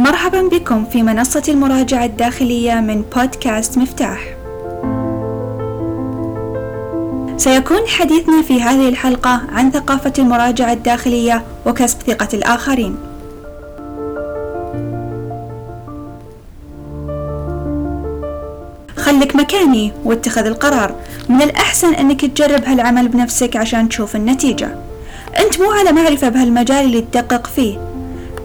مرحبا بكم في منصة المراجعة الداخلية من بودكاست مفتاح. سيكون حديثنا في هذه الحلقة عن ثقافة المراجعة الداخلية وكسب ثقة الآخرين. خلك مكاني واتخذ القرار من الأحسن أنك تجرب هالعمل بنفسك عشان تشوف النتيجة أنت مو على معرفة بهالمجال اللي تدقق فيه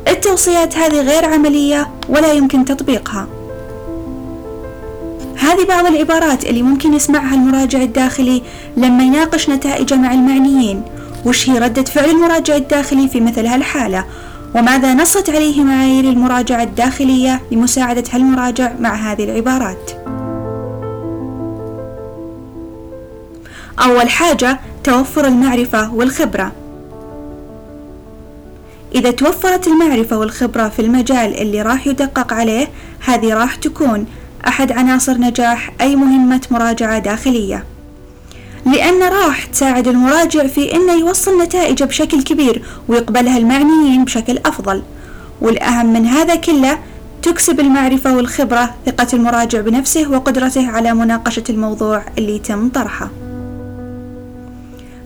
التوصيات هذه غير عملية ولا يمكن تطبيقها. هذه بعض العبارات اللي ممكن يسمعها المراجع الداخلي لما يناقش نتائجه مع المعنيين وش هي ردة فعل المراجع الداخلي في مثل هالحالة وماذا نصت عليه معايير المراجعة الداخلية لمساعدة هالمراجع مع هذه العبارات. أول حاجة توفر المعرفة والخبرة. إذا توفرت المعرفة والخبرة في المجال اللي راح يدقق عليه هذه راح تكون أحد عناصر نجاح أي مهمة مراجعة داخلية. لأن راح تساعد المراجع في أنه يوصل نتائجه بشكل كبير ويقبلها المعنيين بشكل أفضل. والأهم من هذا كله تكسب المعرفة والخبرة ثقة المراجع بنفسه وقدرته على مناقشة الموضوع اللي تم طرحه.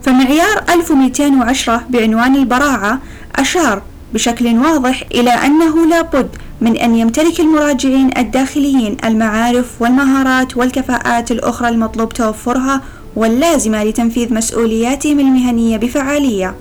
فمعيار 1210 بعنوان البراعة أشار بشكل واضح إلى أنه لابد من أن يمتلك المراجعين الداخليين المعارف والمهارات والكفاءات الأخرى المطلوب توفرها واللازمة لتنفيذ مسؤولياتهم المهنية بفعالية.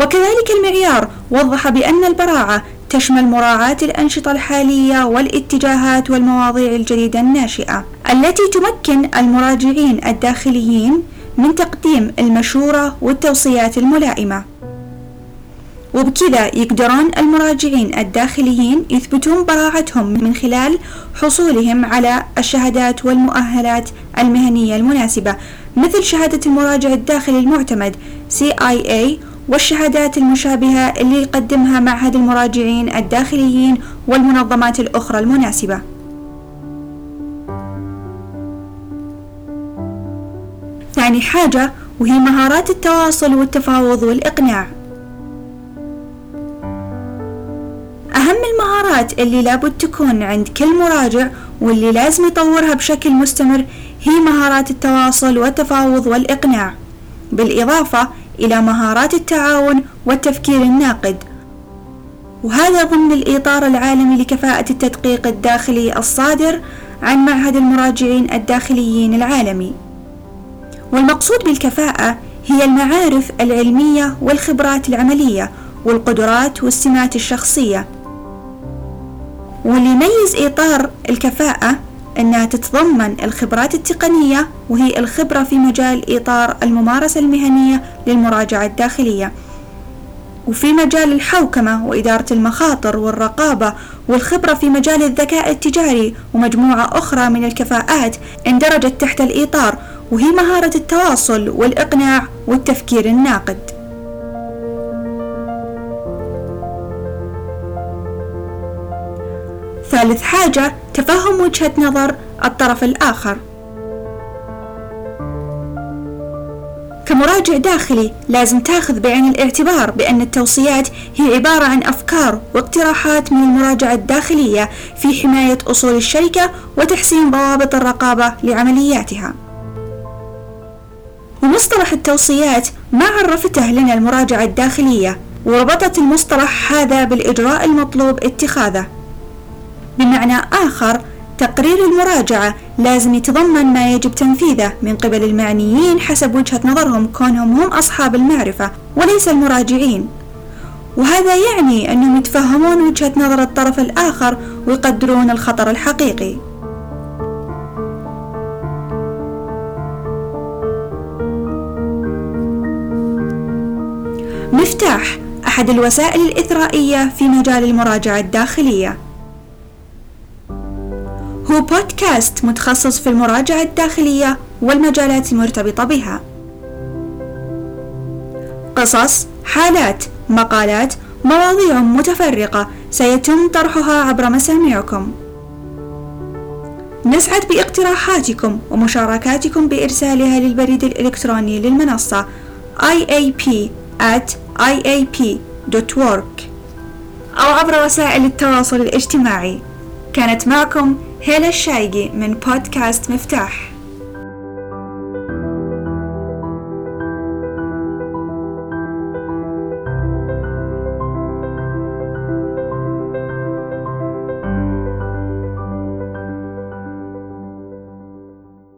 وكذلك المعيار وضح بأن البراعة تشمل مراعاة الأنشطة الحالية والاتجاهات والمواضيع الجديدة الناشئة التي تمكن المراجعين الداخليين من تقديم المشورة والتوصيات الملائمة. وبكذا يقدرون المراجعين الداخليين يثبتون براعتهم من خلال حصولهم على الشهادات والمؤهلات المهنية المناسبة مثل شهادة المراجع الداخلي المعتمد CIA والشهادات المشابهة اللي يقدمها معهد المراجعين الداخليين والمنظمات الأخرى المناسبة. ثاني حاجة وهي مهارات التواصل والتفاوض والإقناع. أهم المهارات اللي لابد تكون عند كل مراجع واللي لازم يطورها بشكل مستمر هي مهارات التواصل والتفاوض والإقناع. بالإضافة إلى مهارات التعاون والتفكير الناقد. وهذا ضمن الإطار العالمي لكفاءة التدقيق الداخلي الصادر عن معهد المراجعين الداخليين العالمي. والمقصود بالكفاءة هي المعارف العلمية والخبرات العملية والقدرات والسمات الشخصية. واللي يميز إطار الكفاءة أنها تتضمن الخبرات التقنية وهي الخبرة في مجال إطار الممارسة المهنية للمراجعة الداخلية. وفي مجال الحوكمة وإدارة المخاطر والرقابة والخبرة في مجال الذكاء التجاري ومجموعة أخرى من الكفاءات اندرجت تحت الإطار وهي مهارة التواصل والإقناع والتفكير الناقد. ثالث حاجة تفهم وجهة نظر الطرف الآخر. كمراجع داخلي لازم تاخذ بعين الاعتبار بأن التوصيات هي عبارة عن أفكار واقتراحات من المراجعة الداخلية في حماية أصول الشركة وتحسين ضوابط الرقابة لعملياتها. ومصطلح التوصيات ما عرفته لنا المراجعة الداخلية وربطت المصطلح هذا بالإجراء المطلوب اتخاذه. بمعنى آخر تقرير المراجعة لازم يتضمن ما يجب تنفيذه من قبل المعنيين حسب وجهة نظرهم كونهم هم أصحاب المعرفة وليس المراجعين. وهذا يعني أنهم يتفهمون وجهة نظر الطرف الآخر ويقدرون الخطر الحقيقي. مفتاح أحد الوسائل الإثرائية في مجال المراجعة الداخلية. هو بودكاست متخصص في المراجعة الداخلية والمجالات المرتبطة بها. قصص حالات مقالات مواضيع متفرقة سيتم طرحها عبر مسامعكم. نسعد باقتراحاتكم ومشاركاتكم بإرسالها للبريد الإلكتروني للمنصة iap at iap.work أو عبر وسائل التواصل الاجتماعي. كانت معكم هيلا الشايقي من بودكاست مفتاح.